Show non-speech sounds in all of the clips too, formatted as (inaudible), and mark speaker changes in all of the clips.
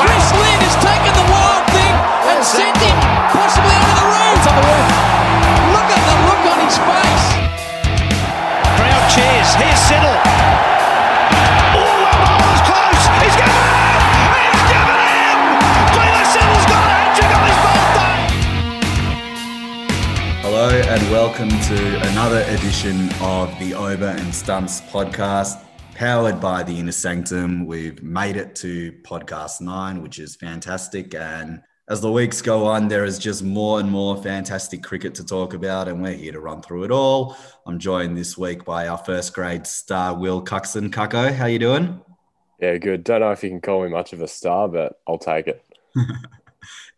Speaker 1: Chris Lynn has taken the wild thing and sent him possibly over the roof.
Speaker 2: on the roof.
Speaker 1: Look at the look on his face.
Speaker 3: Crowd cheers. Here's Siddle. Oh, that ball was close. He's given it. He's given it. Taylor Siddle's got a hat trick on his birthday.
Speaker 4: Hello and welcome to another edition of the Over and Stumps podcast, powered by the Inner Sanctum. We've made it to podcast nine, which is fantastic. And as the weeks go on, there is just more and more fantastic cricket to talk about, and we're here to run through it all. I'm joined this week by our first grade star, Will Cuckson. Cucko, how you doing?
Speaker 5: Yeah, good. Don't know if you can call me much of a star, but I'll take it. (laughs)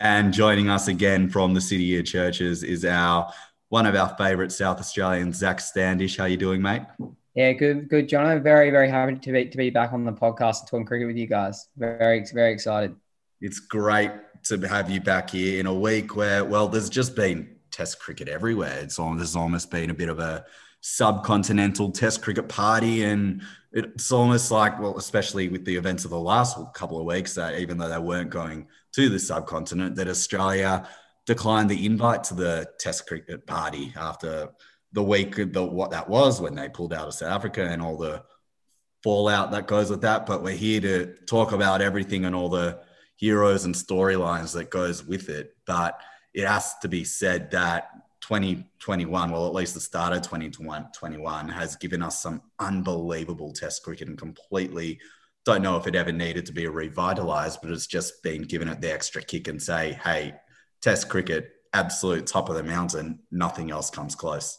Speaker 4: And joining us again from the City of Churches is our one of our favourite South Australians, Zac Standish. How you doing, mate?
Speaker 2: Yeah, good, good, John. I'm very, very happy to be to be back on the podcast and talking cricket with you guys. Very, very excited.
Speaker 4: It's great to have you back here in a week where, well, there's just been Test cricket everywhere. It's almost, there's almost been a bit of a subcontinental Test cricket party, and it's almost like, well, especially with the events of the last couple of weeks, that even though they weren't going to the subcontinent, that Australia declined the invite to the Test cricket party after the week the what that was when they pulled out of South Africa and all the fallout that goes with that. But we're here to talk about everything and all the heroes and storylines that goes with it. But it has to be said that 2021, well, at least the start of 2021, has given us some unbelievable Test cricket and completely don't know if it ever needed to be revitalized, but it's just been given it the extra kick and say, hey, Test cricket, absolute top of the mountain, nothing else comes close.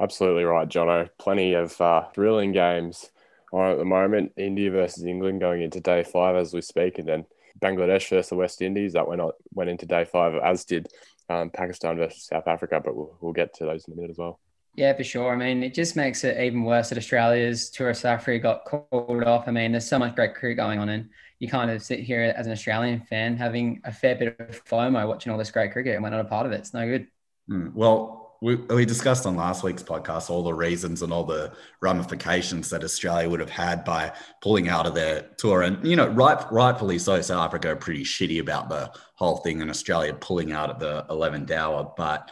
Speaker 5: Absolutely right, Jono. Plenty of uh, thrilling games on at the moment. India versus England going into day five as we speak, and then Bangladesh versus the West Indies that went on, went into day five, as did um, Pakistan versus South Africa. But we'll, we'll get to those in a minute as well.
Speaker 2: Yeah, for sure. I mean, it just makes it even worse that Australia's tour of South Africa got called off. I mean, there's so much great cricket going on, and you kind of sit here as an Australian fan having a fair bit of FOMO watching all this great cricket, and we're not a part of it. It's no good.
Speaker 4: Hmm. Well, we, we discussed on last week's podcast all the reasons and all the ramifications that Australia would have had by pulling out of their tour. And, you know, right, rightfully so, South Africa are pretty shitty about the whole thing and Australia pulling out at the 11th hour. But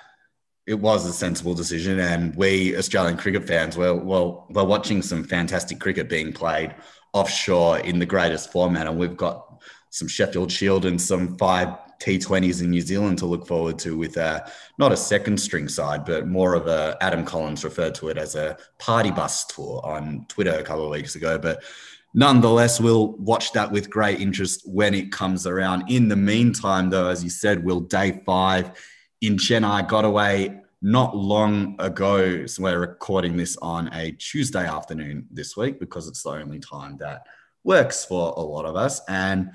Speaker 4: it was a sensible decision. And we Australian cricket fans, well, well, we're watching some fantastic cricket being played offshore in the greatest format. And we've got some Sheffield Shield and some five T20s in New Zealand to look forward to with a, not a second string side, but more of a Adam Collins referred to it as a party bus tour on Twitter a couple of weeks ago. But nonetheless, we'll watch that with great interest when it comes around. In the meantime, though, as you said, will day five in Chennai got away not long ago. So we're recording this on a Tuesday afternoon this week because it's the only time that works for a lot of us. And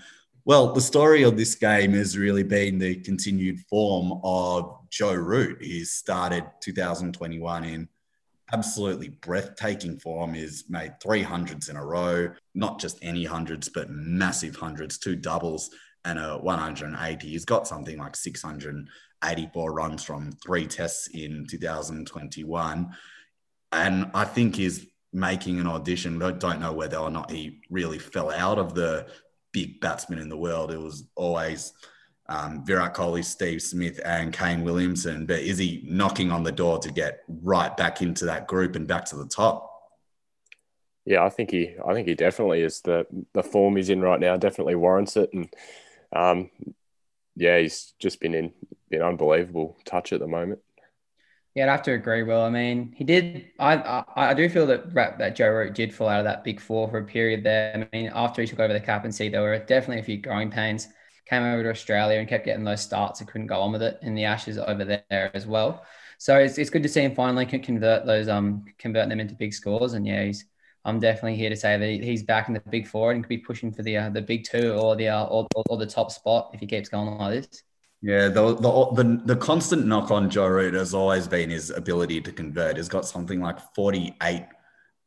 Speaker 4: well, the story of this game has really been the continued form of Joe Root. He started 2021 in absolutely breathtaking form. He's made three hundreds in a row, not just any hundreds, but massive hundreds, two doubles and a 180. He's got something like 684 runs from three tests in 2021. And I think he's making an audition. I don't know whether or not he really fell out of the big batsmen in the world. It was always um, Virat Kohli, Steve Smith, and Kane Williamson. But is he knocking on the door to get right back into that group and back to the top?
Speaker 5: Yeah, I think he, I think he definitely is. the The form he's in right now definitely warrants it, and um, yeah, he's just been in been unbelievable touch at the moment.
Speaker 2: Yeah, I'd have to agree. Well, I mean, he did. I I, I do feel that that Joe Root did fall out of that big four for a period there. I mean, after he took over the captaincy, there were definitely a few growing pains. Came over to Australia and kept getting those starts and couldn't go on with it in the Ashes over there as well. So it's, it's good to see him finally can convert those um convert them into big scores. And yeah, he's I'm definitely here to say that he's back in the big four and could be pushing for the uh, the big two or the uh, or, or the top spot if he keeps going like this.
Speaker 4: Yeah, the, the the the constant knock on Joe Root has always been his ability to convert. He's got something like 48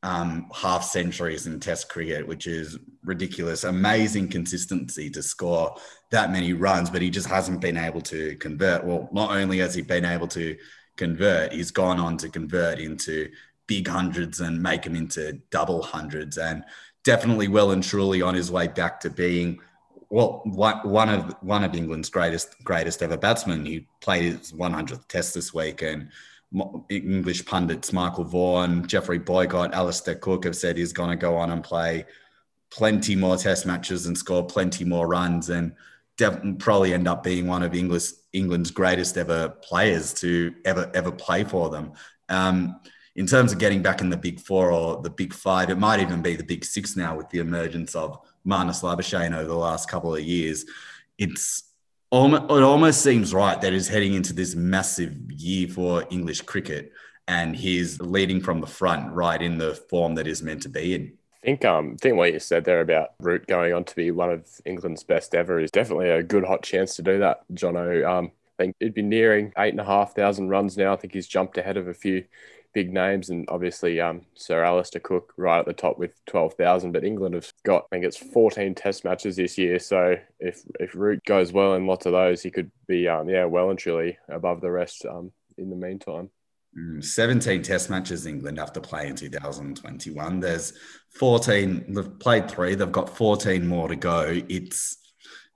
Speaker 4: um, half centuries in Test cricket, which is ridiculous. Amazing consistency to score that many runs, but he just hasn't been able to convert. Well, not only has he been able to convert, he's gone on to convert into big hundreds and make them into double hundreds, and definitely well and truly on his way back to being well, one of one of England's greatest greatest ever batsmen. He played his 100th Test this week, and English pundits Michael Vaughan, Geoffrey Boycott, Alastair Cook have said he's going to go on and play plenty more Test matches and score plenty more runs, and probably end up being one of English England's greatest ever players to ever ever play for them. Um, in terms of getting back in the big four or the big five, it might even be the big six now with the emergence of Marnus Labuschagne over the last couple of years. It's it almost seems right that he's heading into this massive year for English cricket and he's leading from the front right in the form that is meant to be in.
Speaker 5: I think um, think what you said there about Root going on to be one of England's best ever is definitely a good hot chance to do that, Jono. Um, I think he'd be nearing eight and a half thousand runs now. I think he's jumped ahead of a few big names, and obviously um, Sir Alastair Cook right at the top with 12,000. But England have got, I think it's 14 Test matches this year. So if if Root goes well in lots of those, he could be, um, yeah, well and truly above the rest um, in the meantime.
Speaker 4: Mm, 17 test matches England have to play in 2021. There's 14, they've played three, they've got 14 more to go. It's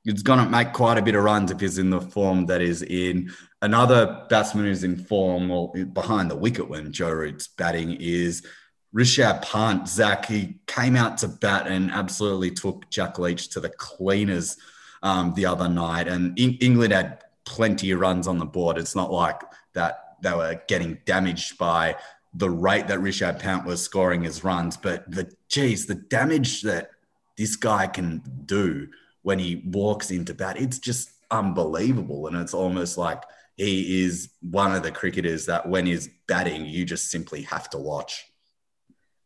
Speaker 4: it's going to make quite a bit of runs if he's in the form that is in. Another batsman who's in form or behind the wicket when Joe Root's batting is Rishabh Pant. Zac, he came out to bat and absolutely took Jack Leach to the cleaners um, the other night. And in- England had plenty of runs on the board. It's not like that they were getting damaged by the rate that Rishabh Pant was scoring his runs, but the geez, the damage that this guy can do when he walks into bat, it's just unbelievable. And it's almost like he is one of the cricketers that when he's batting, you just simply have to watch.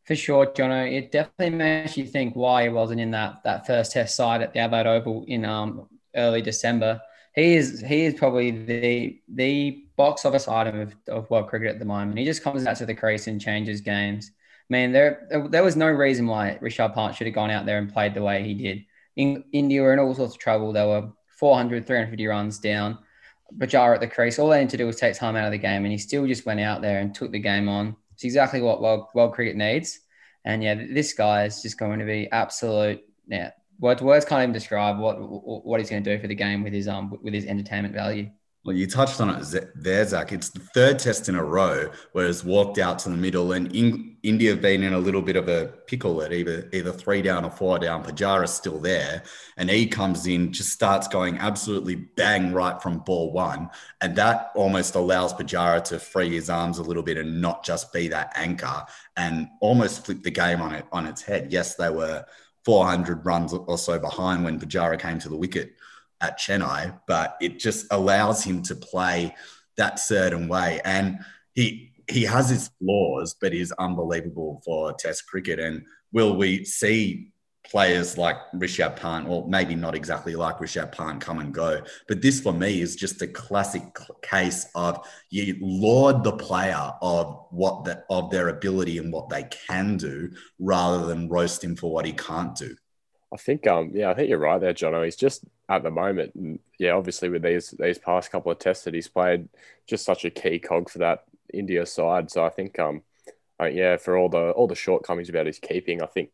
Speaker 2: For sure, Jono. It definitely makes you think why he wasn't in that that first test side at the Adelaide Oval in um, early December. He is he is probably the the box office item of, of world cricket at the moment. He just comes out to the crease and changes games. Man, there there was no reason why Rishabh Pant should have gone out there and played the way he did in, India were in all sorts of trouble. They were 400, 350 runs down. Pujara at the crease. All they need to do was take time out of the game, and he still just went out there and took the game on. It's exactly what world, world cricket needs. And yeah, this guy is just going to be absolute. Yeah, words, words can't even describe what what he's going to do for the game with his um with his entertainment value.
Speaker 4: Well, you touched on it there, Zac. It's the third test in a row where it's walked out to the middle, and in, India have been in a little bit of a pickle at either either three down or four down. Pujara's still there, and he comes in, just starts going absolutely bang right from ball one, and that almost allows Pujara to free his arms a little bit and not just be that anchor, and almost flip the game on it on its head. Yes, they were 400 runs or so behind when Pujara came to the wicket at Chennai, but it just allows him to play that certain way. And he he has his flaws, but he's unbelievable for Test cricket. And will we see players like Rishabh Pant, or maybe not exactly like Rishabh Pant, come and go? But this for me is just a classic case of you laud the player of what the, of their ability and what they can do, rather than roast him for what he can't do.
Speaker 5: I think, um, yeah, I think you're right there, Jono. He's just at the moment, yeah, obviously with these these past couple of tests that he's played, just such a key cog for that India side. So I think, um, uh, yeah, for all the all the shortcomings about his keeping, I think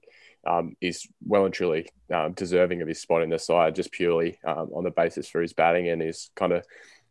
Speaker 5: um, he's well and truly um, deserving of his spot in the side, just purely um, on the basis for his batting and his kind of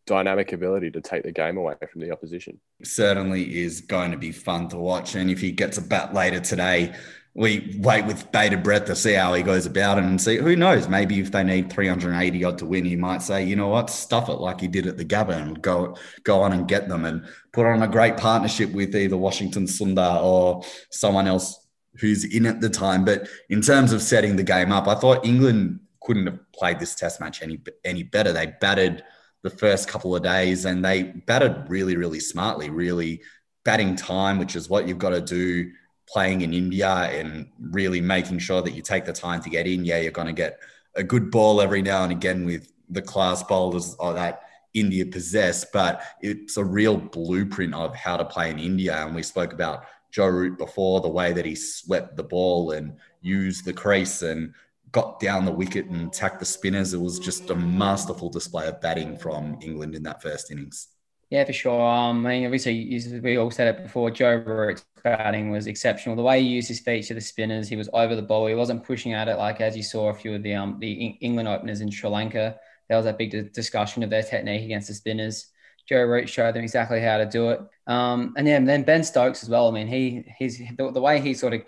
Speaker 5: dynamic ability to take the game away from the opposition.
Speaker 4: Certainly is going to be fun to watch, and if he gets a bat later today we wait with bated breath to see how he goes about it and see who knows maybe if they need 380 odd to win he might say you know what? Stuff it like he did at the Gabba and go go on and get them and put on a great partnership with either Washington Sundar or someone else who's in at the time. But in terms of setting the game up I thought England couldn't have played this test match any any better. They batted the first couple of days and they batted really really smartly really batting time which is what you've got to do playing in India and really making sure that you take the time to get in. Yeah, you're going to get a good ball every now and again with the class bowlers that India possess, but it's a real blueprint of how to play in India. And we spoke about Joe Root before, the way that he swept the ball and used the crease and got down the wicket and attacked the spinners. It was just a masterful display of batting from England in that first innings.
Speaker 2: Yeah, for sure. Um, I mean, obviously, we all said it before. Joe Root's batting was exceptional. The way he used his feet to the spinners, he was over the ball. He wasn't pushing at it like as you saw a few of the um the England openers in Sri Lanka. There was that big discussion of their technique against the spinners. Joe Root showed them exactly how to do it. Um, and and then Ben Stokes as well. I mean, he he's the, the way he sort of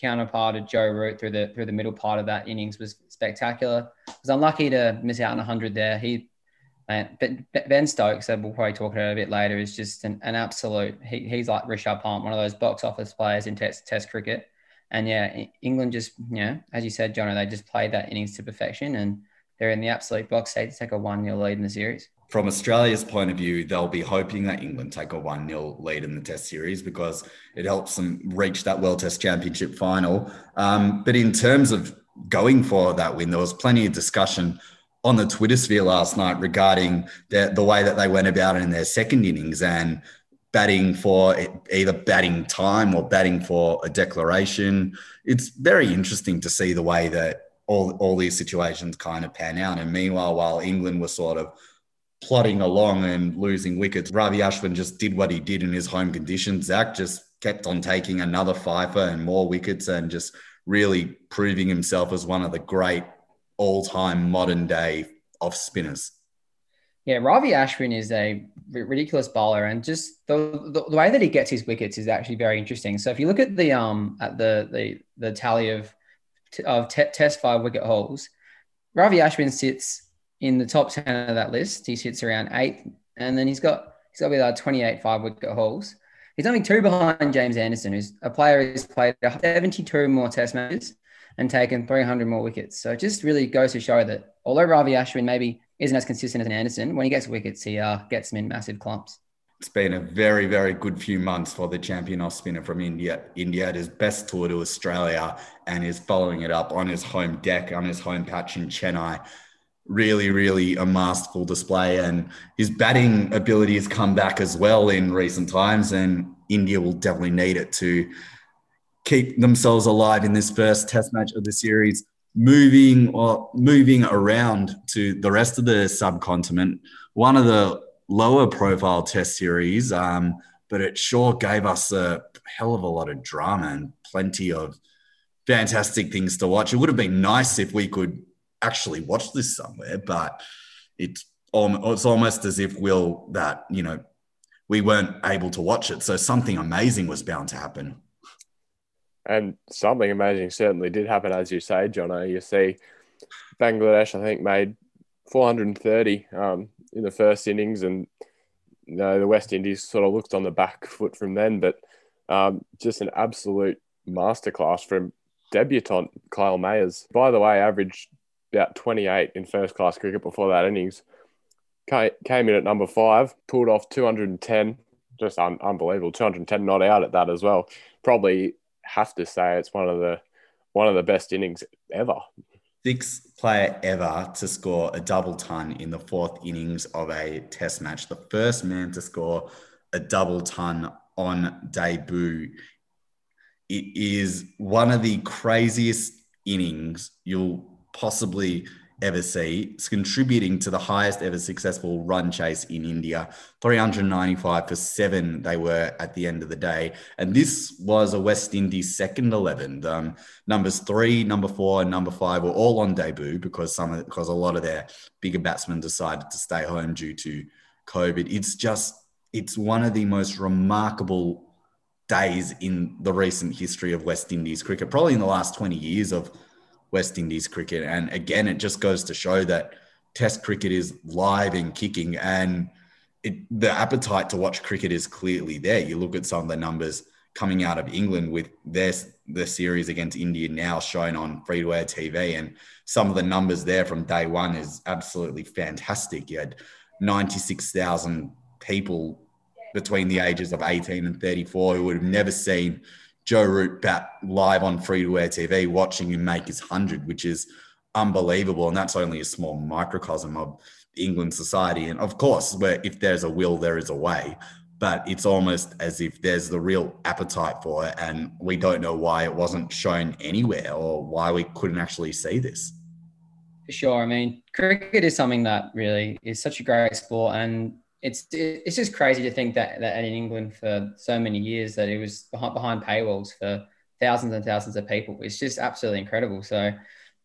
Speaker 2: counterparted Joe Root through the through the middle part of that innings was spectacular. Was unlucky to miss out on 100 there. He and Ben Stokes, that we'll probably talk about a bit later, is just an, an absolute. He, he's like Rishabh Pant, one of those box office players in Test Test cricket. And yeah, England just, you know, as you said, John, they just played that innings to perfection, and they're in the absolute box seat to take a one 0 lead in the series.
Speaker 4: From Australia's point of view, they'll be hoping that England take a 1 0 lead in the Test series because it helps them reach that World Test Championship final. Um, but in terms of going for that win, there was plenty of discussion on the Twitter sphere last night regarding the, the way that they went about it in their second innings and batting for either batting time or batting for a declaration. It's very interesting to see the way that all, all these situations kind of pan out. And meanwhile, while England was sort of plodding along and losing wickets, Ravi Ashwin just did what he did in his home conditions. Zac just kept on taking another fifer and more wickets and just really proving himself as one of the great all-time modern day off spinners.
Speaker 2: Yeah, Ravi Ashwin is a ridiculous bowler, and just the, the, the, way that he gets his wickets is actually very interesting. So if you look at the um at the the the tally of of t- test five wicket hauls, Ravi Ashwin sits in the top ten of that list. He sits around eighth, and then he's got he's got about 28 five wicket hauls. He's only two behind James Anderson, who's a player who's played 72 more test matches and taken 300 more wickets. So it just really goes to show that although Ravi Ashwin maybe isn't as consistent as an Anderson, when he gets wickets, he uh, gets them in massive clumps.
Speaker 4: It's been a very, very good few months for the champion off spinner from India. India had his best tour to Australia and is following it up on his home deck, on his home patch in Chennai. Really, really a masterful display. And his batting ability has come back as well in recent times. And India will definitely need it to keep themselves alive in this first test match of the series moving or moving around to the rest of the subcontinent. One of the lower profile test series um, but it sure gave us a hell of a lot of drama and plenty of fantastic things to watch. It would have been nice if we could actually watch this somewhere but it's it's almost as if we'll that you know we weren't able to watch it. So something amazing was bound to happen
Speaker 5: and something amazing certainly did happen, as you say, Jono. You see, Bangladesh, I think, made 430 um, in the first innings, and you know, the West Indies sort of looked on the back foot from then. But um, just an absolute masterclass from debutant Kyle Mayers. By the way, averaged about 28 in first class cricket before that innings. Came in at number five, pulled off 210, just un- unbelievable. 210 not out at that as well. Probably have to say it's one of the one of the best innings ever.
Speaker 4: Sixth player ever to score a double ton in the fourth innings of a test match. The first man to score a double ton on debut. It is one of the craziest innings you'll possibly ever see. Contributing to the highest ever successful run chase in India. 395 for seven they were at the end of the day. And this was a West Indies second 11. Um, numbers three, number four, and number five were all on debut because some because a lot of their bigger batsmen decided to stay home due to COVID. It's just, it's one of the most remarkable days in the recent history of West Indies cricket, probably in the last 20 years of West Indies cricket. And again, it just goes to show that Test cricket is live and kicking, and it, the appetite to watch cricket is clearly there. You look at some of the numbers coming out of England with their the series against India now shown on free to air TV, and some of the numbers there from day one is absolutely fantastic. You had ninety six thousand people between the ages of 18 and 34 who would have never seen Joe Root bat live on free to air TV, watching him make his 100, which is unbelievable. And that's only a small microcosm of England society. And of course, where if there's a will, there is a way. But it's almost as if there's the real appetite for it. And we don't know why it wasn't shown anywhere or why we couldn't actually see this.
Speaker 2: For sure. I mean, cricket is something that really is such a great sport. And it's it's just crazy to think that that in England for so many years that it was behind paywalls for thousands and thousands of people. It's just absolutely incredible. So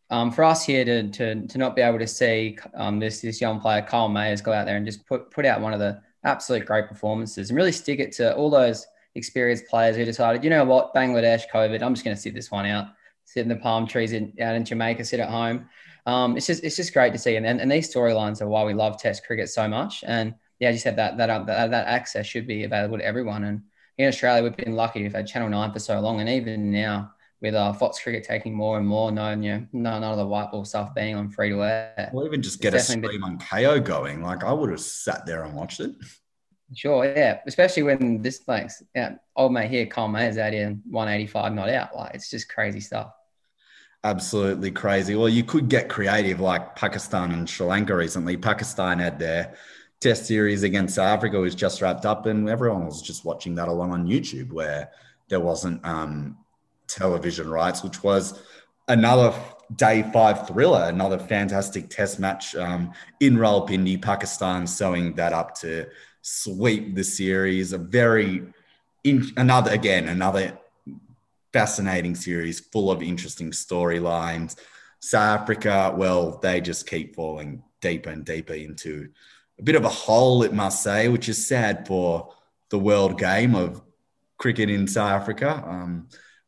Speaker 2: um, for us here to, to, to not be able to see um, this this young player Kyle Mayers go out there and just put put out one of the absolute great performances and really stick it to all those experienced players who decided, you know what, Bangladesh, COVID, I'm just going to sit this one out, sit in the palm trees in, out in Jamaica, sit at home. Um, it's just it's just great to see, and and, and these storylines are why we love Test cricket so much. And yeah, as you said, that that that, that access should be available to everyone. And in Australia, we've been lucky. We've had Channel Nine for so long, and even now with uh, Fox Cricket taking more and more, knowing you know, none of the white ball stuff being on free to air.
Speaker 4: Or even just get a stream been... on Kayo going. Like I would have sat there and watched it.
Speaker 2: Sure, yeah. Especially when this like yeah, old mate here, Kyle Mayers out here 185 not out. Like it's just crazy stuff.
Speaker 4: Absolutely crazy. Well, you could get creative like Pakistan and Sri Lanka recently. Pakistan had their test series against South Africa was just wrapped up and everyone was just watching that along on YouTube where there wasn't um, television rights, which was another day five thriller, another fantastic test match um, in Rawalpindi, Pakistan, sewing that up to sweep the series. A very, in, another, again, another fascinating series full of interesting storylines. South Africa, well, they just keep falling deeper and deeper into a bit of a hole, it must say, which is sad for the world game of cricket in South Africa. Um,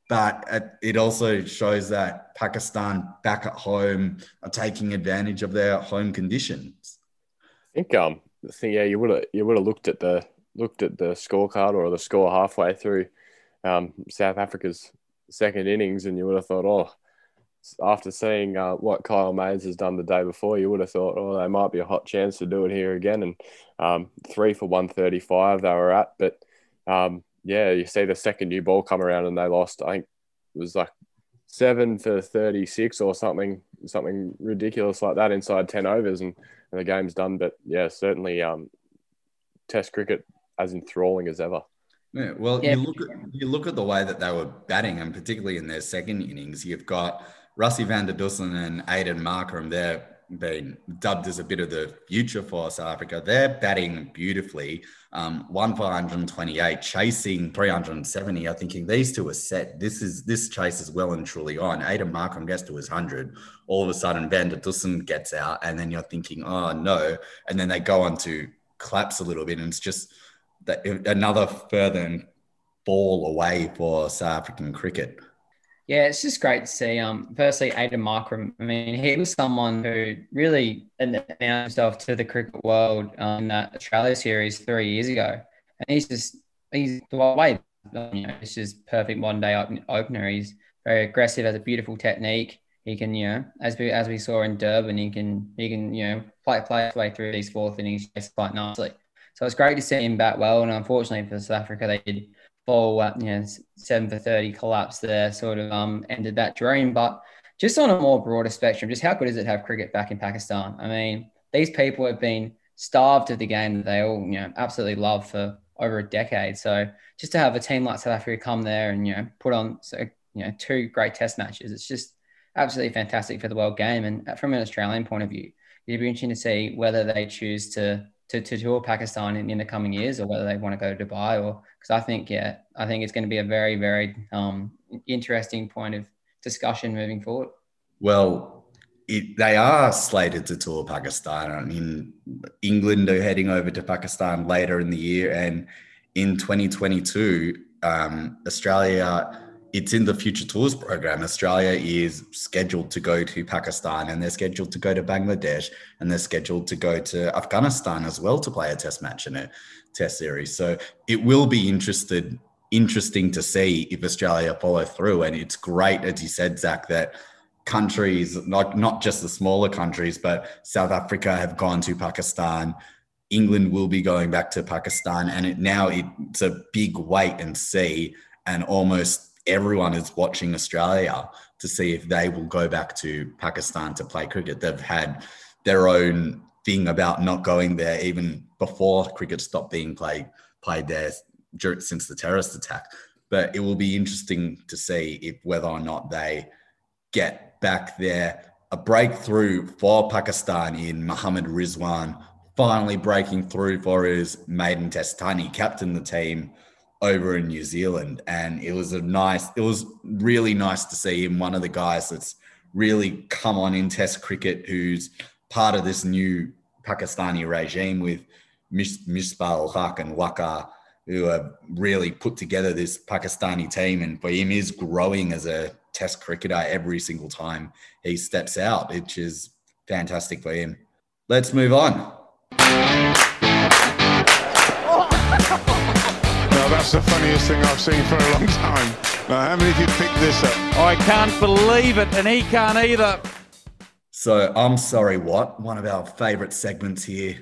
Speaker 4: but it also shows that Pakistan back at home are taking advantage of their home conditions.
Speaker 5: I think um I think yeah you would have you would have looked at the looked at the scorecard or the score halfway through um, South Africa's second innings and you would have thought oh after seeing uh, what Kyle Mayers has done the day before, you would have thought, oh, they might be a hot chance to do it here again. And um, three for 135 they were at. But um, yeah, you see the second new ball come around and they lost. I think it was like seven for 36 or something, something ridiculous like that inside 10 overs and, and the game's done. But yeah, certainly um, test cricket as enthralling as ever.
Speaker 4: Yeah, well, yeah. you look at you look at the way that they were batting, and particularly in their second innings, you've got Rassie van der Dussen and Aiden Markram. They're been dubbed as a bit of the future for South Africa. They're batting beautifully. Um, one for 128, chasing 370. I'm thinking these two are set. This is this chase is well and truly on. Aiden Markram gets to his 100. All of a sudden, Van der Dussen gets out, and then you're thinking, oh no. And then they go on to collapse a little bit, and it's just that another further ball away for South African cricket.
Speaker 2: Yeah, it's just great to see. Um, firstly, Aiden Markram. I mean, he was someone who really announced himself to the cricket world um, in that Australia series three years ago, and he's just he's the way you know, it's just perfect modern day opener. He's very aggressive, has a beautiful technique. He can, you know, as we as we saw in Durban, he can he can you know play play his way through these fourth innings quite nicely. So it's great to see him bat well. And unfortunately for South Africa, they did fall, you know, seven for 30 collapse there, sort of um, ended that dream. But just on a more broader spectrum, just how good is it to have cricket back in Pakistan? I mean, these people have been starved of the game that they all, you know, absolutely love for over a decade. So just to have a team like South Africa come there and, you know, put on, so, you know, two great test matches, it's just absolutely fantastic for the world game. And from an Australian point of view, it'd be interesting to see whether they choose to to, to tour Pakistan in, in the coming years or whether they want to go to Dubai or because I think yeah I think it's going to be a very very um, interesting point of discussion moving forward.
Speaker 4: Well, it, they are slated to tour Pakistan. I mean, England are heading over to Pakistan later in the year, and in 2022, um, Australia it's in the Future Tours program. Australia is scheduled to go to Pakistan and they're scheduled to go to Bangladesh and they're scheduled to go to Afghanistan as well to play a test match in a test series. So it will be interested interesting to see if Australia follow through. And it's great, as you said, Zac, that countries, not not just the smaller countries, but South Africa have gone to Pakistan. England will be going back to Pakistan, and it now it's a big wait and see, and almost everyone is watching Australia to see if they will go back to Pakistan to play cricket. They've had their own thing about not going there even before cricket stopped being played played there since the terrorist attack. But it will be interesting to see if whether or not they get back there. A breakthrough for Pakistan in Mohammad Rizwan finally breaking through for his maiden test ton. He captained the team over in New Zealand, and it was a nice. It was really nice to see him. One of the guys that's really come on in Test cricket, who's part of this new Pakistani regime with Misbah Haq and Waqar, who have really put together this Pakistani team. And for him, is growing as a Test cricketer every single time he steps out, which is fantastic for him. Let's move on.
Speaker 6: That's the funniest thing I've seen for a long time. Now, how many of you picked this up?
Speaker 1: I can't believe it, and he can't either.
Speaker 4: So I'm sorry, what? One of our favourite segments here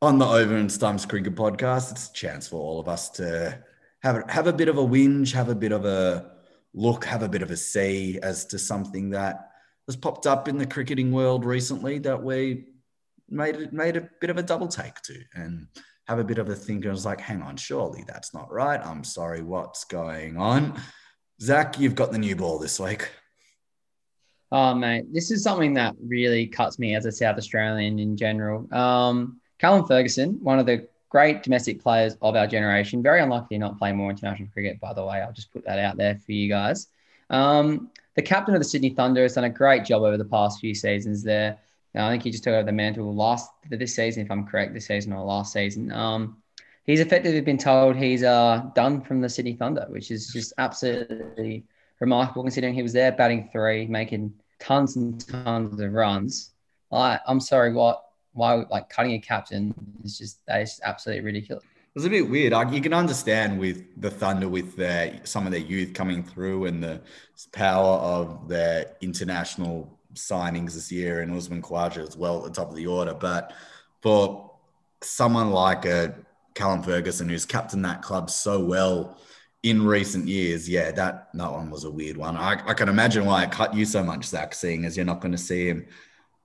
Speaker 4: on the Over and Stumps Cricket Podcast. It's a chance for all of us to have a, have a bit of a whinge, have a bit of a look, have a bit of a see as to something that has popped up in the cricketing world recently that we made made a bit of a double take to and have a bit of a think. I was like, hang on, surely that's not right. I'm sorry, what's going on? Zac, you've got the new ball this week.
Speaker 2: Oh, mate, this is something that really cuts me as a South Australian in general. Um, Callum Ferguson, one of the great domestic players of our generation, very unlikely to not play more international cricket, by the way. I'll just put that out there for you guys. Um, the captain of the Sydney Thunder has done a great job over the past few seasons there. I think he just took over the mantle last this season, if I'm correct, this season or last season. Um, he's effectively been told he's uh, done from the Sydney Thunder, which is just absolutely remarkable considering he was there batting three, making tons and tons of runs. I, I'm sorry, what? Why like cutting a captain is just that is absolutely ridiculous.
Speaker 4: It was a bit weird. You can understand with the Thunder, with their some of their youth coming through and the power of their international signings this year, and Usman Khawaja as well at the top of the order. But for someone like a Callum Ferguson, who's captained that club so well in recent years, yeah, that that one was a weird one. I, I can imagine why it cut you so much, Zac, seeing as you're not going to see him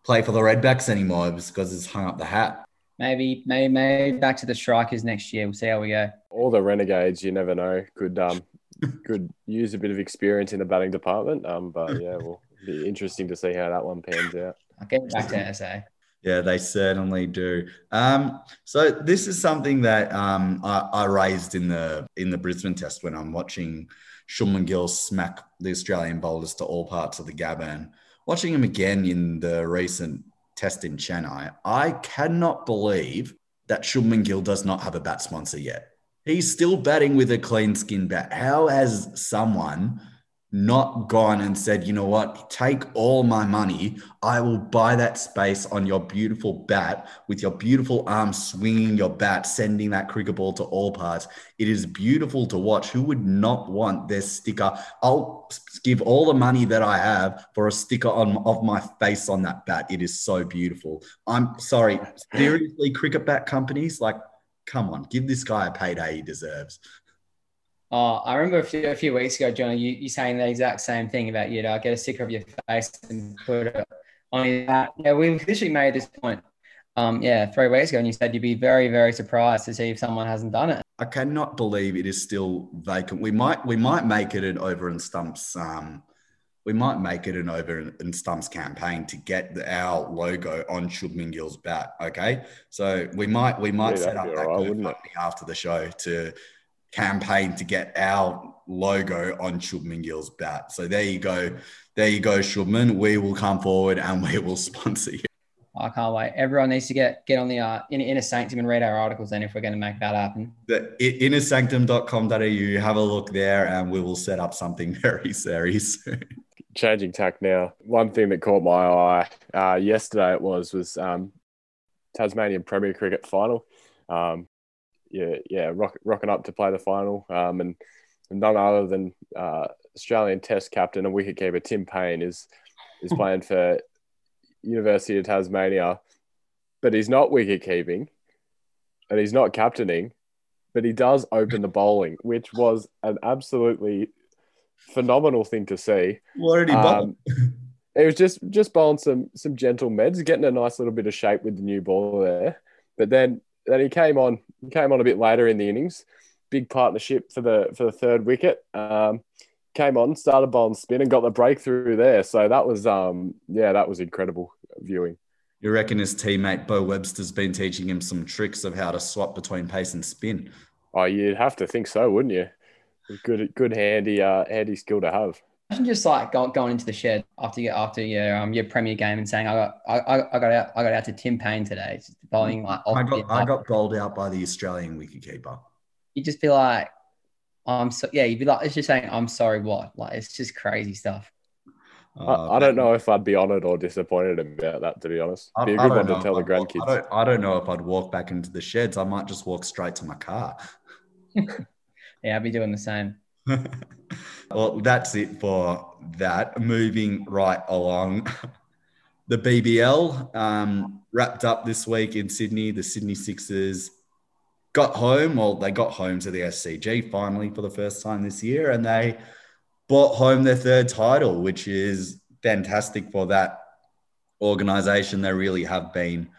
Speaker 4: play for the Redbacks anymore because he's hung up the hat.
Speaker 2: Maybe, maybe, maybe back to the strikers next year. We'll see how we go.
Speaker 5: All the renegades, you never know, could um (laughs) could use a bit of experience in the batting department. Um, but yeah, well, be interesting to see how that one pans out.
Speaker 2: I'll get back to SA.
Speaker 4: Yeah, they certainly do. Um, so this is something that um, I, I, raised in the in the Brisbane test when I'm watching Shubman Gill smack the Australian bowlers to all parts of the Gabba. Watching him again in the recent test in Chennai, I cannot believe that Shubman Gill does not have a bat sponsor yet. He's still batting with a clean skin bat. How has someone not gone and said, you know what, take all my money. I will buy that space on your beautiful bat with your beautiful arm swinging your bat, sending that cricket ball to all parts. It is beautiful to watch. Who would not want this sticker? I'll give all the money that I have for a sticker on of my face on that bat. It is so beautiful. I'm sorry, (laughs) seriously, cricket bat companies, like, come on, give this guy a payday he deserves.
Speaker 2: Oh, I remember a few, a few weeks ago, Johnny, you, you saying the exact same thing about you know get a sticker of your face and put it on that. Yeah, we literally made this point. Um, yeah, three weeks ago, and you said you'd be very, very surprised to see if someone hasn't done it.
Speaker 4: I cannot believe it is still vacant. We might, we might make it an over and stumps. Um, we might make it an over and stumps campaign to get the, our logo on Shubman Gill's bat. Okay, so we might, we might yeah, set up that right, after the show to campaign to get our logo on Shubman Gill's bat. So there you go. There you go, Shubman. We will come forward and we will (laughs) sponsor you.
Speaker 2: I can't wait. Everyone needs to get get on the uh, inner sanctum and read our articles then if we're going to make that happen.
Speaker 4: The innersanctum.com.au, have a look there and we will set up something (laughs) very, very soon.
Speaker 5: Changing tack now. One thing that caught my eye uh, yesterday it was was um, Tasmanian Premier Cricket final. Um, yeah, yeah, rock, rocking up to play the final. Um, and none other than uh, Australian Test captain and wicketkeeper Tim Paine is is playing for University of Tasmania, but he's not wicket keeping, and he's not captaining, but he does open the bowling, which was an absolutely phenomenal thing to see.
Speaker 4: What did he bowl? Um,
Speaker 5: it was just just bowling some some gentle meds, getting a nice little bit of shape with the new ball there. But then then he came on he came on a bit later in the innings. Big partnership for the for the third wicket. Um, came on, started bowling spin and got the breakthrough there. So that was um yeah, that was incredible viewing.
Speaker 4: You reckon his teammate Beau Webster's been teaching him some tricks of how to swap between pace and spin?
Speaker 5: Oh, you'd have to think so, wouldn't you? Good, good, handy, uh, handy skill to have.
Speaker 2: Imagine just like going into the shed after you after your um your premier game and saying I got I, I I got out I got out to Tim Paine today, just bowling like off
Speaker 4: I got I got bowled out by the Australian wicketkeeper.
Speaker 2: you just be like, I'm so yeah, you'd be like, it's just saying, I'm sorry, what? Like, it's just crazy stuff.
Speaker 4: Uh,
Speaker 5: I, I don't know if I'd be honoured or disappointed about that, to be honest.
Speaker 4: I-
Speaker 5: Be a good one to tell the
Speaker 4: I'd walk-
Speaker 5: grandkids.
Speaker 4: I don't, I don't know if I'd walk back into the sheds. I might just walk straight to my car. (laughs)
Speaker 2: Yeah, I'd be doing the same. (laughs)
Speaker 4: well, that's it for that. Moving right along. (laughs) The BBL um, wrapped up this week in Sydney. The Sydney Sixers got home. Well, they got home to the SCG finally for the first time this year, and they brought home their third title, which is fantastic for that organization. They really have been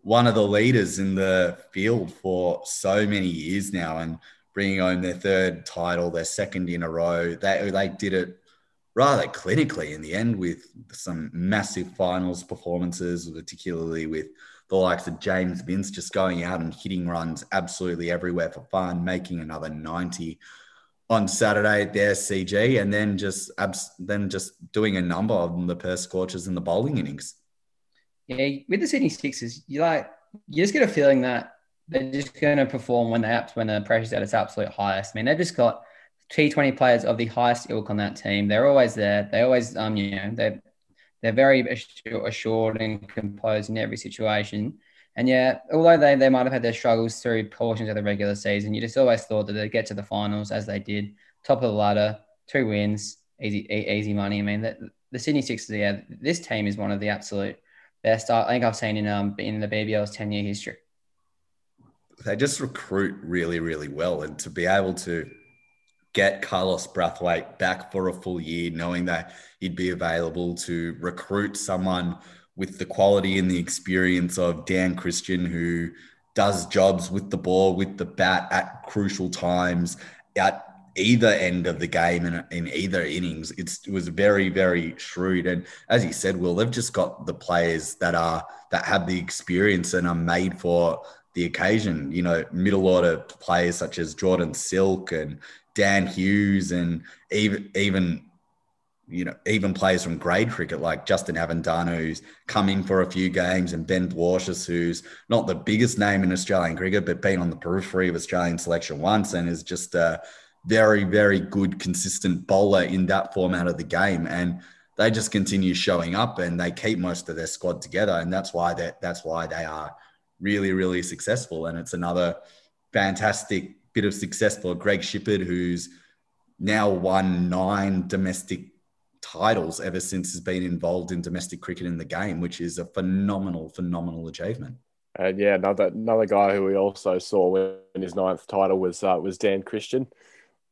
Speaker 4: one of the leaders in the field for so many years now, and bringing home their third title, their second in a row. They they did it rather clinically in the end with some massive finals performances, particularly with the likes of James Vince just going out and hitting runs absolutely everywhere for fun, making another 90 on Saturday at the SCG, and then just abs- then just doing a number on the Perth Scorchers in the bowling innings.
Speaker 2: Yeah, with the Sydney Sixers, you like you just get a feeling that they're just going to perform when they when the pressure's at its absolute highest. I mean, they've just got T20 players of the highest ilk on that team. They're always there. They always, um, you know, they they're very assured, and composed in every situation. And yeah, although they, they might have had their struggles through portions of the regular season, you just always thought that they'd get to the finals as they did, top of the ladder, two wins, easy easy money. I mean, the, the Sydney Sixers, yeah, this team is one of the absolute best I think I've seen in um in the BBL's ten year history.
Speaker 4: They just recruit really, really well, and to be able to get Carlos Brathwaite back for a full year, knowing that he'd be available to recruit someone with the quality and the experience of Dan Christian, who does jobs with the ball, with the bat at crucial times, at either end of the game and in either innings. It's, it was very, very shrewd. And as you said, Will, they've just got the players that are that have the experience and are made for the occasion. You know, middle order players such as Jordan Silk and Dan Hughes and even even you know even players from grade cricket like Justin Avendano who's come in for a few games and Ben Dwarshuis who's not the biggest name in Australian cricket but been on the periphery of Australian selection once and is just a very very good consistent bowler in that format of the game and they just continue showing up and they keep most of their squad together and that's why they that's why they are really really successful and it's another fantastic bit of success for Greg Shipperd, who's now won nine domestic titles ever since he's been involved in domestic cricket in the game, which is a phenomenal, phenomenal achievement.
Speaker 5: And yeah, another another guy who we also saw win his ninth title was uh, was Dan Christian.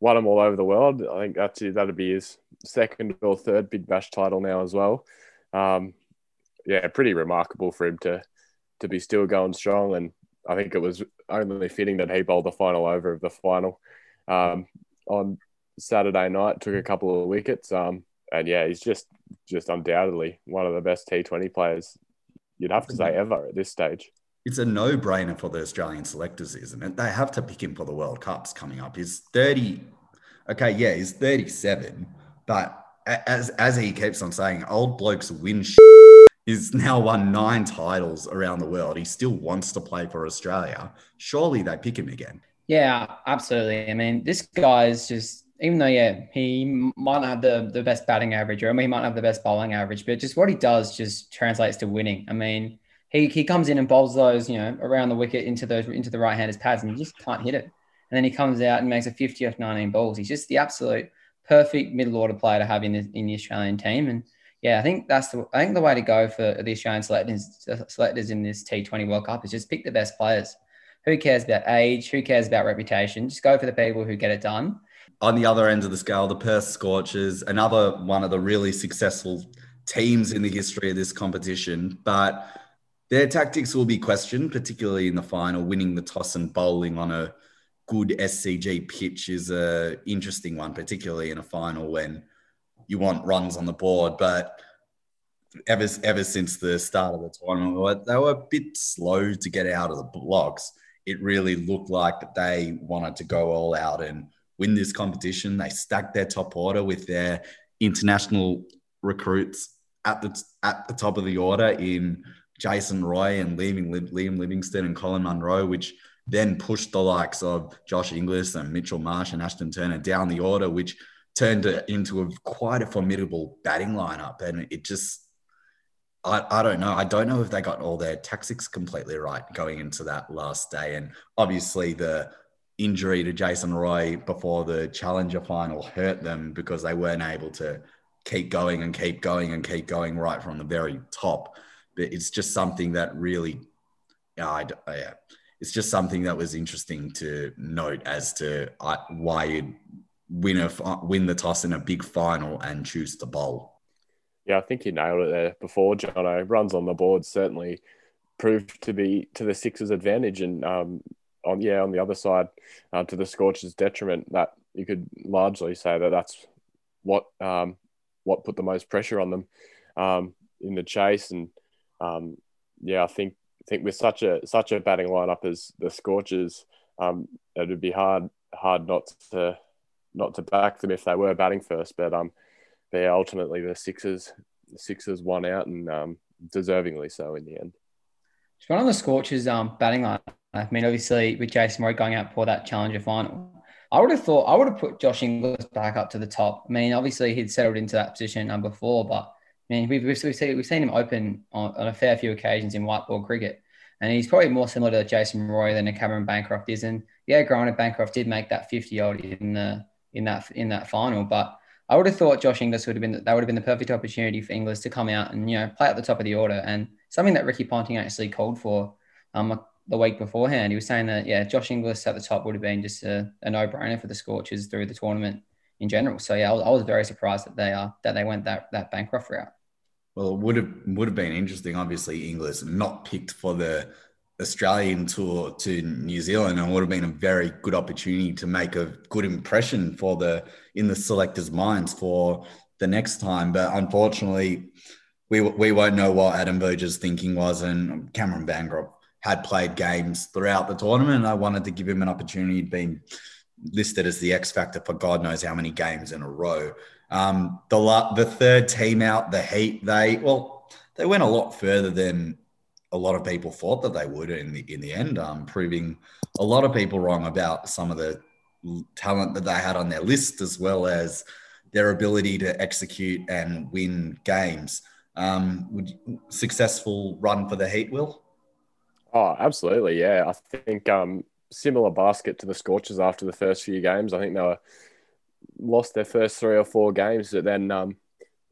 Speaker 5: Won them all over the world. I think that's that'd be his second or third Big Bash title now as well. Um, yeah, pretty remarkable for him to to be still going strong. And I think it was only fitting that he bowled the final over of the final um, on Saturday night. Took a couple of wickets. Um, and yeah, he's just just undoubtedly one of the best T20 players you'd have to say ever at this stage.
Speaker 4: It's a no-brainer for the Australian selectors, isn't it? They have to pick him for the World Cups coming up. He's 30. Okay, yeah, he's 37, but as as he keeps on saying, old blokes win. Shit. He's now won nine titles around the world. He still wants to play for Australia. Surely they pick him again.
Speaker 2: Yeah, absolutely. I mean, this guy is just even though yeah he might not have the the best batting average or I mean, he might not have the best bowling average, but just what he does just translates to winning. I mean, he he comes in and bowls those you know around the wicket into those into the right handers pads and you just can't hit it. And then he comes out and makes a 50 off 19 balls. He's just the absolute perfect middle order player to have in the in the Australian team. And yeah, I think that's the I think the way to go for the Australian selectors selectors in this T20 World Cup is just pick the best players. Who cares about age? Who cares about reputation? Just go for the people who get it done.
Speaker 4: On the other end of the scale, the Perth Scorchers, another one of the really successful teams in the history of this competition, but their tactics will be questioned, particularly in the final. Winning the toss and bowling on a good SCG pitch is a interesting one, particularly in a final when you want runs on the board. But ever ever since the start of the tournament, they were a bit slow to get out of the blocks. It really looked like they wanted to go all out and win this competition. They stacked their top order with their international recruits at the at the top of the order in Jason Roy and Liam Livingstone and Colin Munro, which then pushed the likes of Josh Inglis and Mitchell Marsh and Ashton Turner down the order, which turned it into a quite a formidable batting lineup. And it just, I, I don't know. I don't know if they got all their tactics completely right going into that last day. And obviously, the injury to Jason Roy before the Challenger final hurt them because they weren't able to keep going and keep going and keep going right from the very top. But it's just something that really, I, yeah, it's just something that was interesting to note as to uh, why you'd win a win the toss in a big final and choose to bowl.
Speaker 5: Yeah, I think you nailed it there before, Jono. Runs on the board certainly proved to be to the Sixers' advantage, and um, on yeah, on the other side, uh, to the Scorchers' detriment. That you could largely say that that's what um, what put the most pressure on them um, in the chase, and um, yeah, I think think with such a such a batting lineup as the Scorchers, um, it would be hard hard not to not to back them if they were batting first. But um, they ultimately the Sixers the Sixers won out and um, deservingly so in the end.
Speaker 2: Just one on the Scorchers um batting line. I mean, obviously with Jason Roy going out for that Challenger final. I would have thought I would have put Josh Inglis back up to the top. I mean, obviously he'd settled into that position number four, but I mean, we've, we've, seen, we've seen him open on, on, a fair few occasions in white ball cricket. And he's probably more similar to Jason Roy than a Cameron Bancroft is. And yeah, granted, Bancroft did make that 50 odd in the in that in that final, but I would have thought Josh Inglis would have been that would have been the perfect opportunity for Inglis to come out and you know play at the top of the order and something that Ricky Ponting actually called for um, the week beforehand. He was saying that yeah, Josh Inglis at the top would have been just a, a no brainer for the Scorchers through the tournament in general. So yeah, I was, I was very surprised that they are uh, that they went that that Bancroft route.
Speaker 4: Well, it would have would have been interesting. Obviously, Inglis not picked for the Australian tour to New Zealand, and would have been a very good opportunity to make a good impression for the in the selectors' minds for the next time. But unfortunately, we we won't know what Adam Voges' thinking was, and Cameron Bancroft had played games throughout the tournament. I wanted to give him an opportunity. He'd been listed as the X factor for God knows how many games in a row. Um, the the third team out, the Heat, they well, they went a lot further than a lot of people thought that they would in the in the end, um, proving a lot of people wrong about some of the talent that they had on their list, as well as their ability to execute and win games. Um, would successful run for the Heat, Will?
Speaker 5: Oh, absolutely, yeah. I think um, similar basket to the Scorchers after the first few games. I think they were lost their first three or four games, but then um,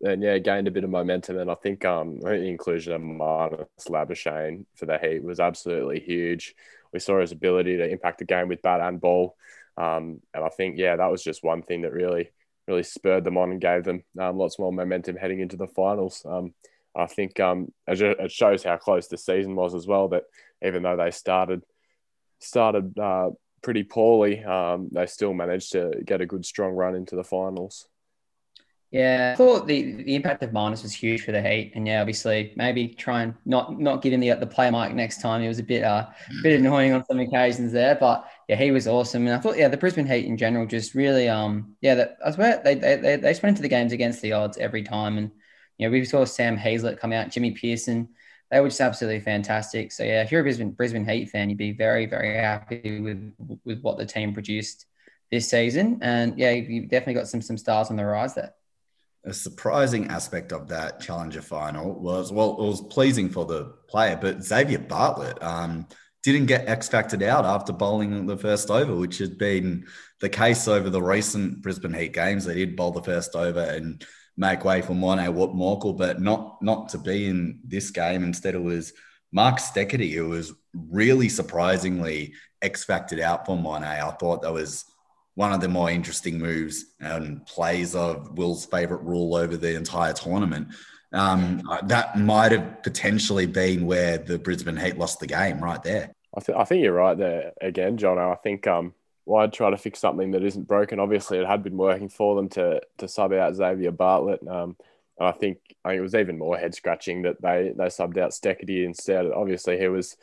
Speaker 5: then yeah, gained a bit of momentum. And I think um, the inclusion of Marnus Labuschagne for the Heat was absolutely huge. We saw his ability to impact the game with bat and ball, um, and I think yeah, that was just one thing that really really spurred them on and gave them um, lots more momentum heading into the finals. Um, I think um, it shows how close the season was as well. That even though they started started uh, pretty poorly, um, they still managed to get a good strong run into the finals.
Speaker 2: Yeah, I thought the, the impact of Marnus was huge for the Heat, and yeah, obviously maybe try and not not give him the the play mic next time. He was a bit uh bit annoying on some occasions there, but yeah, he was awesome. And I thought yeah, the Brisbane Heat in general just really um yeah, that I swear they they they, they went into the games against the odds every time, and you know we saw Sam Heazlett come out, Jimmy Peirson, they were just absolutely fantastic. So yeah, if you're a Brisbane Brisbane Heat fan, you'd be very very happy with with what the team produced this season, and yeah, you definitely got some some stars on the rise there.
Speaker 4: A surprising aspect of that Challenger final was well, it was pleasing for the player, but Xavier Bartlett um, didn't get X factored out after bowling the first over, which had been the case over the recent Brisbane Heat games. They did bowl the first over and make way for Morné Morkel, but not not to be in this game. Instead, it was Mark Steketee who was really surprisingly X factored out for Morné. I thought that was one of the more interesting moves and plays of Will's favorite rule over the entire tournament. Um, that might have potentially been where the Brisbane Heat lost the game right there.
Speaker 5: I, th- I think you're right there again, John. I think um, why try to fix something that isn't broken? Obviously, it had been working for them to to sub out Xavier Bartlett. Um, And I think I it was even more head scratching that they they subbed out Steketee instead. Obviously, he was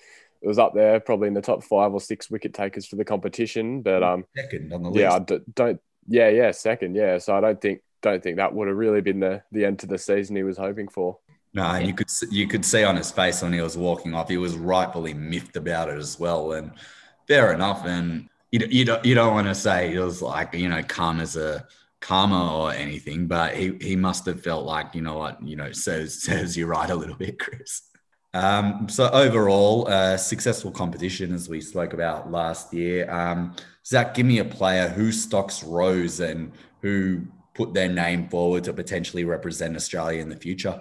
Speaker 5: it was up there probably in the top five or six wicket takers for the competition. But um,
Speaker 4: second on the
Speaker 5: yeah, I
Speaker 4: list.
Speaker 5: d- don't yeah yeah second yeah. So I don't think don't think that would have really been the the end to the season he was hoping for.
Speaker 4: No, and you could you could see on his face when he was walking off, he was rightfully miffed about it as well. And fair enough. And you you don't you don't want to say it was like you know calm as a karma or anything, but he he must have felt like you know what you know says (laughs) says you're right a little bit, Chris. Um, so overall, uh, successful competition as we spoke about last year. Um, Zac, give me a player whose stocks rose and who put their name forward to potentially represent Australia in the future.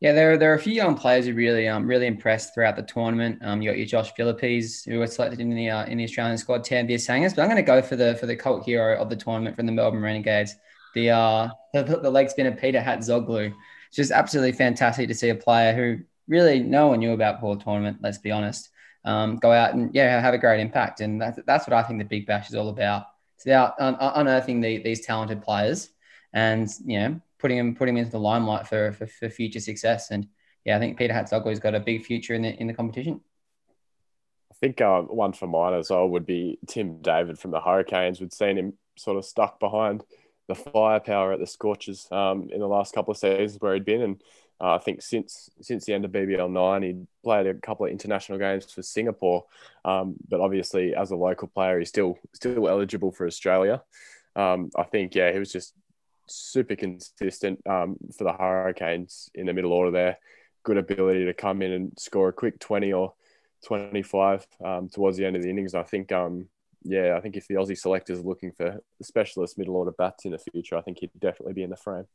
Speaker 2: Yeah, there, there are a few young players who really um really impressed throughout the tournament. Um, you got your Josh Philippes, who was selected in the uh, in the Australian squad, Tanveer Sanghas. But I'm going to go for the for the cult hero of the tournament from the Melbourne Renegades, the uh the, the leg spinner Peter Hatzoglu. It's just absolutely fantastic to see a player who really no one knew about the tournament. Let's be honest. Um, go out and yeah, have a great impact, and that's that's what I think the Big Bash is all about. It's about un- unearthing the, these talented players, and you know putting them, putting him into the limelight for, for, for future success. And yeah, I think Peter Hatzoglu's got a big future in the in the competition.
Speaker 5: I think uh, one for mine as well would be Tim David from the Hurricanes. We'd seen him sort of stuck behind the firepower at the Scorchers um, in the last couple of seasons where he'd been, and uh, I think since since the end of BBL nine, he played a couple of international games for Singapore. Um, but obviously, as a local player, he's still still eligible for Australia. Um, I think yeah, he was just super consistent um, for the Hurricanes in the middle order there. Good ability to come in and score a quick 20 or 25 um, towards the end of the innings. I think, um, yeah, I think if the Aussie selectors are looking for specialist middle order bats in the future, I think he'd definitely be in the frame.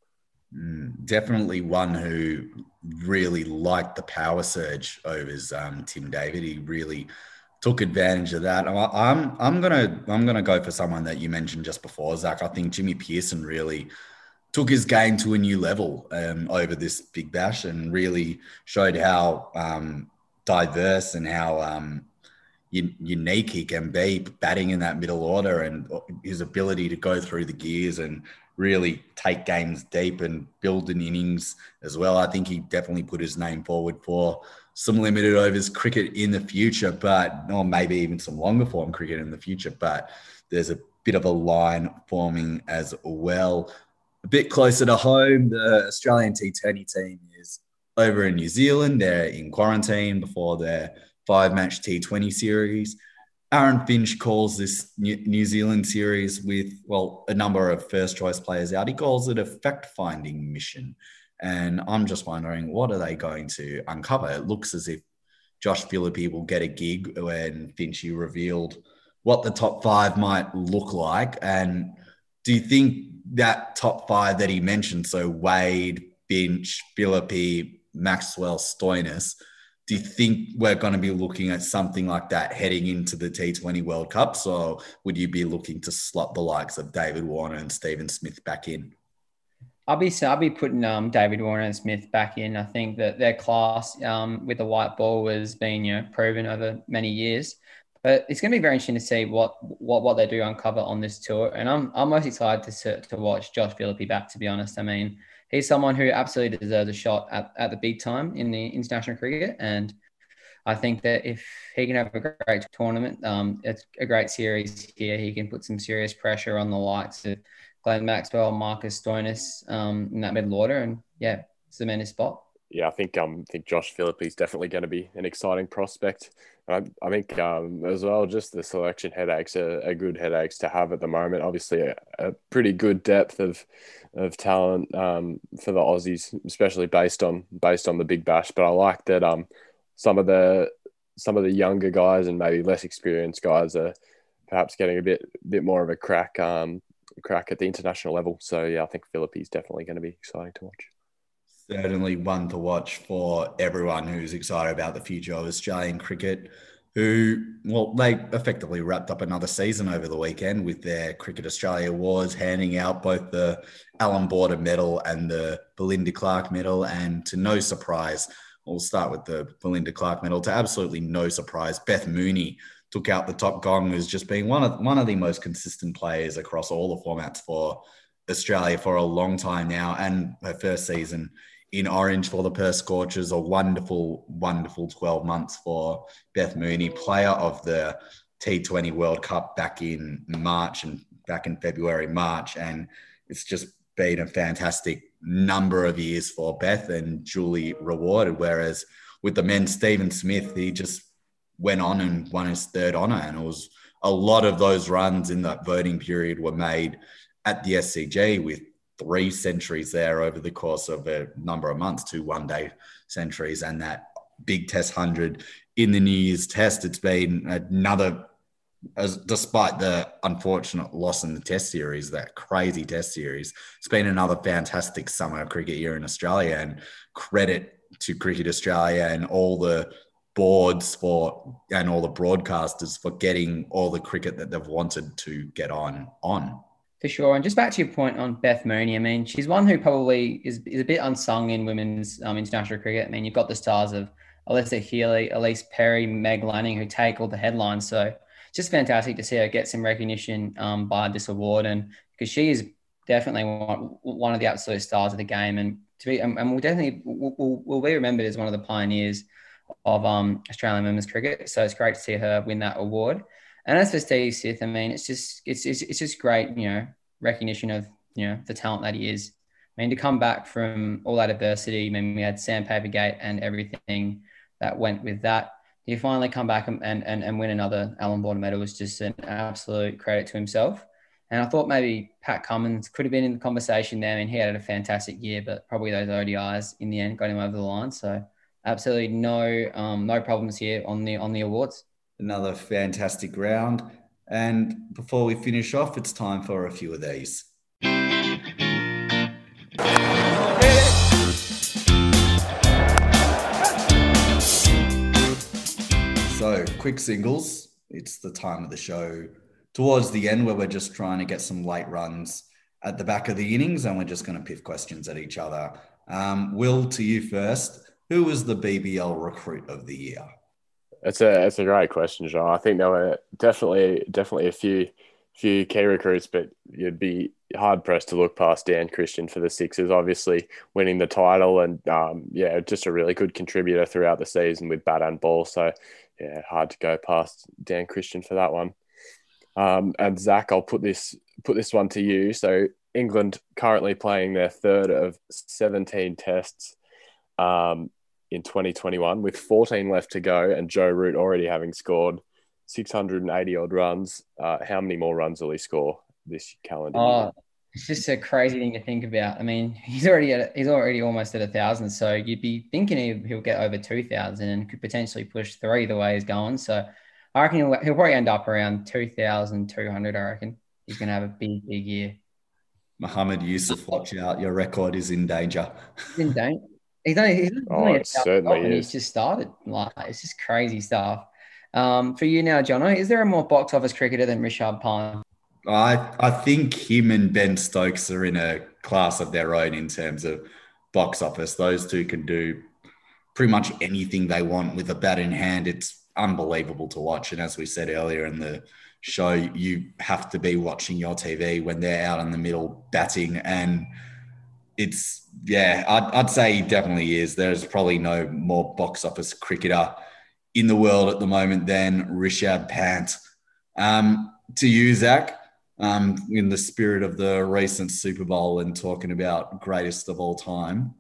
Speaker 4: Mm, definitely one who really liked the power surge overs. Um, Tim David, he really took advantage of that. I'm I'm gonna I'm gonna go for someone that you mentioned just before, Zac. I think Jimmy Peirson really took his game to a new level um, over this big bash and really showed how um, diverse and how um, un- unique he can be batting in that middle order and uh, his ability to go through the gears and really take games deep and build an innings as well. I think he definitely put his name forward for some limited overs cricket in the future, but or maybe even some longer form cricket in the future. But there's a bit of a line forming as well. A bit closer to home, the Australian T20 team is over in New Zealand. They're in quarantine before their five match T20 series. Aaron Finch calls this New Zealand series with, well, a number of first choice players out. He calls it a fact finding mission. And I'm just wondering, what are they going to uncover? It looks as if Josh Philippe will get a gig when Finchy revealed what the top five might look like. And do you think that top five that he mentioned, so Wade, Finch, Philippe, Maxwell, Stoinis, do you think we're going to be looking at something like that heading into the T20 World Cups, or would you be looking to slot the likes of David Warner and Stephen Smith back in?
Speaker 2: I'll be I'll be putting um, David Warner and Smith back in. I think that their class um, with the white ball has been you know proven over many years, but it's going to be very interesting to see what what what they do uncover on this tour. And I'm I'm most excited to to watch Josh Philippe back. To be honest, I mean he's someone who absolutely deserves a shot at, at the big time in the international cricket. And I think that if he can have a great tournament, um, it's a great series here. He can put some serious pressure on the likes of Glenn Maxwell, Marcus Stoinis um, in that middle order. And yeah, cement his spot.
Speaker 5: Yeah, I think um, I think Josh Philippe is definitely going to be an exciting prospect. I, I think um, as well, just the selection headaches are, are, good headaches to have at the moment. Obviously, a, a pretty good depth of of talent um, for the Aussies, especially based on based on the Big Bash. But I like that um, some of the some of the younger guys and maybe less experienced guys are perhaps getting a bit bit more of a crack um, crack at the international level. So yeah, I think Philippe is definitely going to be exciting to watch
Speaker 4: certainly one to watch for everyone who's excited about the future of Australian cricket. Who, well, they effectively wrapped up another season over the weekend with their Cricket Australia Awards, handing out both the Allan Border Medal and the Belinda Clark Medal. And to no surprise, we'll start with the Belinda Clark Medal. To absolutely no surprise, Beth Mooney took out the top gong as just being one of one of the most consistent players across all the formats for Australia for a long time now, and her first season in orange for the Perth Scorchers. A wonderful, wonderful 12 months for Beth Mooney, player of the T20 World Cup back in March and back in February, March. And it's just been a fantastic number of years for Beth and Julie rewarded. Whereas with the men, Stephen Smith, he just went on and won his third honour. And it was a lot of those runs in that voting period were made at the SCG with three centuries there over the course of a number of months, two one day centuries, and that big test 100 in the New Year's test. It's been another, as, despite the unfortunate loss in the test series, that crazy test series, it's been another fantastic summer cricket year in Australia. And credit to Cricket Australia and all the boards for and all the broadcasters for getting all the cricket that they've wanted to get on on.
Speaker 2: For sure. And just back to your point on Beth Mooney, I mean, she's one who probably is, is a bit unsung in women's um, international cricket. I mean, you've got the stars of Alyssa Healy, Ellyse Perry, Meg Lanning, who take all the headlines. So just fantastic to see her get some recognition um, by this award. And because she is definitely one, one of the absolute stars of the game. And to be, and, and we'll definitely, we'll, we'll be remembered as one of the pioneers of um, Australian women's cricket. So it's great to see her win that award. And as for Steve Smith, I mean, it's just it's, it's it's just great, you know, recognition of you know the talent that he is. I mean, to come back from all that adversity, I mean, we had Sandpaper Gate and everything that went with that. He finally come back and, and, and win another Allan Border medal was just an absolute credit to himself. And I thought maybe Pat Cummins could have been in the conversation there. I mean, he had a fantastic year, but probably those ODIs in the end got him over the line. So absolutely no um, no problems here on the on the awards
Speaker 4: another fantastic round. And before we finish off, it's time for a few of these. So, quick singles. It's the time of the show towards the end where we're just trying to get some late runs at the back of the innings and we're just going to piff questions at each other. Um, Will, to you first. Who was the BBL recruit of the year?
Speaker 5: It's a it's a great question, John. I think there were definitely definitely a few few key recruits, but you'd be hard pressed to look past Dan Christian for the Sixers. Obviously, winning the title and um, yeah, just a really good contributor throughout the season with bat and ball. So yeah, hard to go past Dan Christian for that one. Um, and Zac, I'll put this put this one to you. So England currently playing their third of seventeen tests. Um, in 2021 with 14 left to go and Joe Root already having scored 680 odd runs. Uh, how many more runs will he score this calendar
Speaker 2: oh, year? It's just a crazy thing to think about. I mean, (laughs) he's already at, he's already almost at a thousand, so you'd be thinking he'll get over two thousand and could potentially push three the way he's going. So I reckon he'll, he'll probably end up around two thousand two hundred. I reckon he's going to have a big, big year.
Speaker 4: Mohammed Yusuf, watch out! Your record is in danger.
Speaker 2: in danger. He's only, he's
Speaker 5: oh, only certainly is.
Speaker 2: He's just started. Like it's just crazy stuff. Um, for you now, Jono, is there a more box office cricketer than Rishabh Pant?
Speaker 4: I I think him and Ben Stokes are in a class of their own in terms of box office. Those two can do pretty much anything they want with a bat in hand. It's unbelievable to watch. And as we said earlier in the show, you have to be watching your TV when they're out in the middle batting and it's yeah, I'd, I'd say he definitely is. There's probably no more box office cricketer in the world at the moment than Rishabh Pant. Um, to you, Zac, um, in the spirit of the recent Super Bowl and talking about greatest of all time,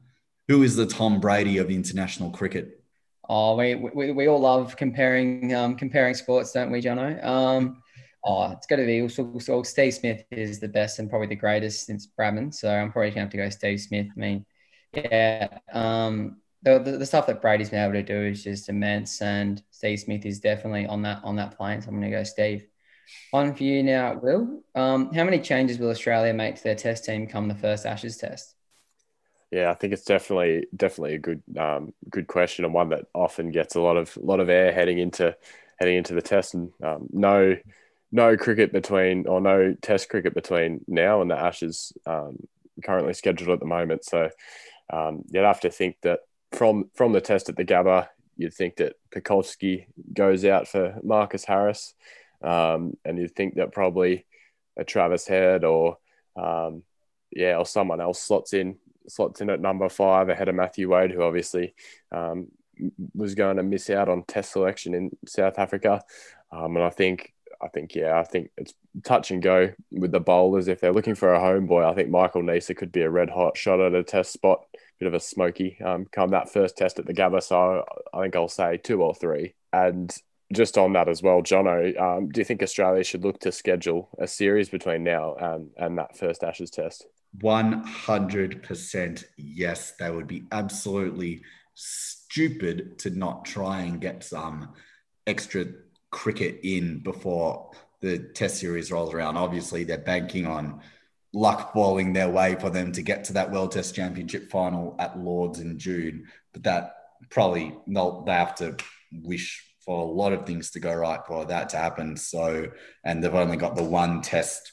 Speaker 4: who is the Tom Brady of international cricket?
Speaker 2: Oh, we, we, we all love comparing um, comparing sports, don't we, Jono? Um, Oh, it's got to be. So, so Steve Smith is the best and probably the greatest since Bradman. So I'm probably gonna have to go Steve Smith. I mean, yeah, um, the, the, the stuff that Brady's been able to do is just immense, and Steve Smith is definitely on that on that plane. So I'm gonna go Steve. On for you now, Will. Um, how many changes will Australia make to their test team come the first Ashes test?
Speaker 5: Yeah, I think it's definitely definitely a good um, good question and one that often gets a lot of lot of air heading into heading into the test. And um, no no cricket between or no test cricket between now and the Ashes um, currently scheduled at the moment. So um, you'd have to think that from from the test at the Gabba, you'd think that Pucovski goes out for Marcus Harris, um, and you'd think that probably a Travis Head or um, yeah, or someone else slots in slots in at number five ahead of Matthew Wade, who obviously um, was going to miss out on Test selection in South Africa. Um, and I think I think yeah, I think it's touch and go with the bowlers. If they're looking for a homeboy, I think Michael Neser could be a red hot shot at a Test spot. Bit of a smoky um, come that first Test at the Gabba. So I think I'll say two or three. And just on that as well, Jono, um, do you think Australia should look to schedule a series between now and, and that first Ashes test?
Speaker 4: 100% yes. They would be absolutely stupid to not try and get some extra cricket in before the test series rolls around. Obviously, they're banking on luck falling their way for them to get to that World Test Championship final at Lords in June. But that probably they'll, they have to wish for a lot of things to go right for that to happen. So, and they've only got the one test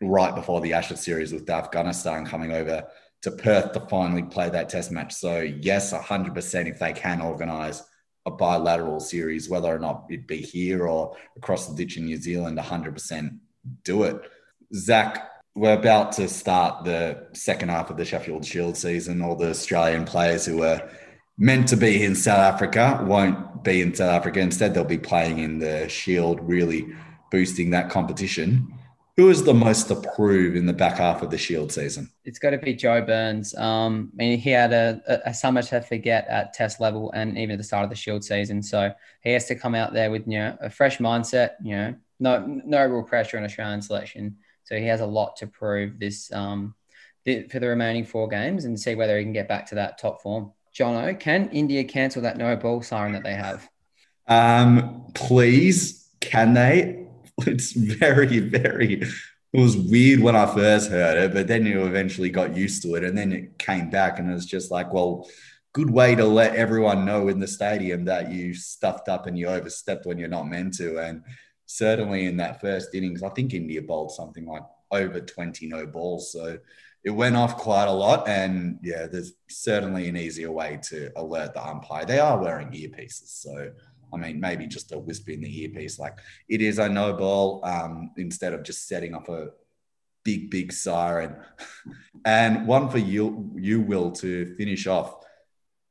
Speaker 4: right before the Ashes series with Afghanistan coming over to Perth to finally play that test match. So, yes, 100% if they can organise a bilateral series, whether or not it be here or across the ditch in New Zealand, 100% do it. Zac, we're about to start the second half of the Sheffield Shield season. All the Australian players who were meant to be in South Africa won't be in South Africa. Instead, they'll be playing in the Shield, really boosting that competition. Who is the most approved in the back half of the Shield season?
Speaker 2: It's got to be Joe Burns. Um, I mean, he had a, a, a summer to forget at Test level and even at the start of the Shield season. So he has to come out there with you know a fresh mindset. You know, no no real pressure on Australian selection. So he has a lot to prove this um, for the remaining four games and see whether he can get back to that top form. Jono, can India cancel that no ball siren that they have?
Speaker 4: Um, please, can they? (laughs) It's very, very. It was weird when I first heard it, but then you eventually got used to it, and then it came back, and it was just like, well, good way to let everyone know in the stadium that you stuffed up and you overstepped when you're not meant to. And certainly in that first innings, I think India bowled something like over 20 no balls. So it went off quite a lot. And yeah, there's certainly an easier way to alert the umpire. They are wearing earpieces. So, I mean, maybe just a whisper in the earpiece, like it is a no ball um, instead of just setting up a big, big siren. (laughs) and one for you, you will to finish off.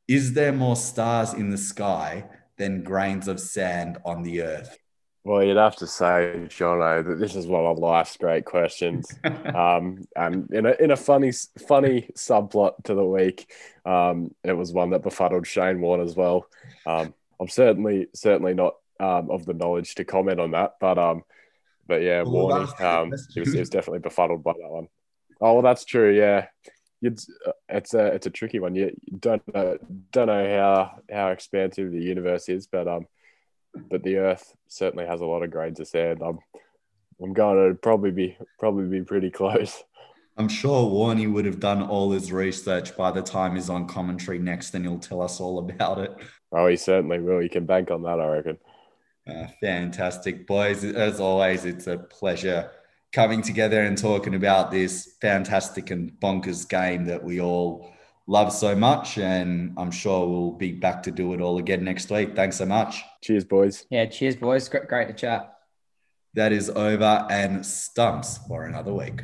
Speaker 4: Is there more stars in the sky than grains of sand on the earth?
Speaker 5: Well, you'd have to say, Jono, that this is one of life's great questions. (laughs) um, and in a in a funny funny subplot to the week, um, it was one that befuddled Shane Warne as well. Um, I'm certainly certainly not um, of the knowledge to comment on that, but um, but yeah, well, Warne, um, he was, he was definitely befuddled by that one. Oh well, that's true. Yeah, You'd, uh, it's a it's a tricky one. You don't know don't know how how expansive the universe is, but um but the Earth certainly has a lot of grains of sand. I'm I'm going to probably be probably be pretty close.
Speaker 4: I'm sure Warney would have done all his research by the time he's on commentary next, and he'll tell us all about it.
Speaker 5: Oh, he certainly will. You can bank on that, I reckon.
Speaker 4: Uh, fantastic, boys. As always, it's a pleasure coming together and talking about this fantastic and bonkers game that we all love so much. And I'm sure we'll be back to do it all again next week. Thanks so much.
Speaker 5: Cheers, boys.
Speaker 2: Yeah, cheers, boys. Great, great to chat.
Speaker 4: That is over and stumps for another week.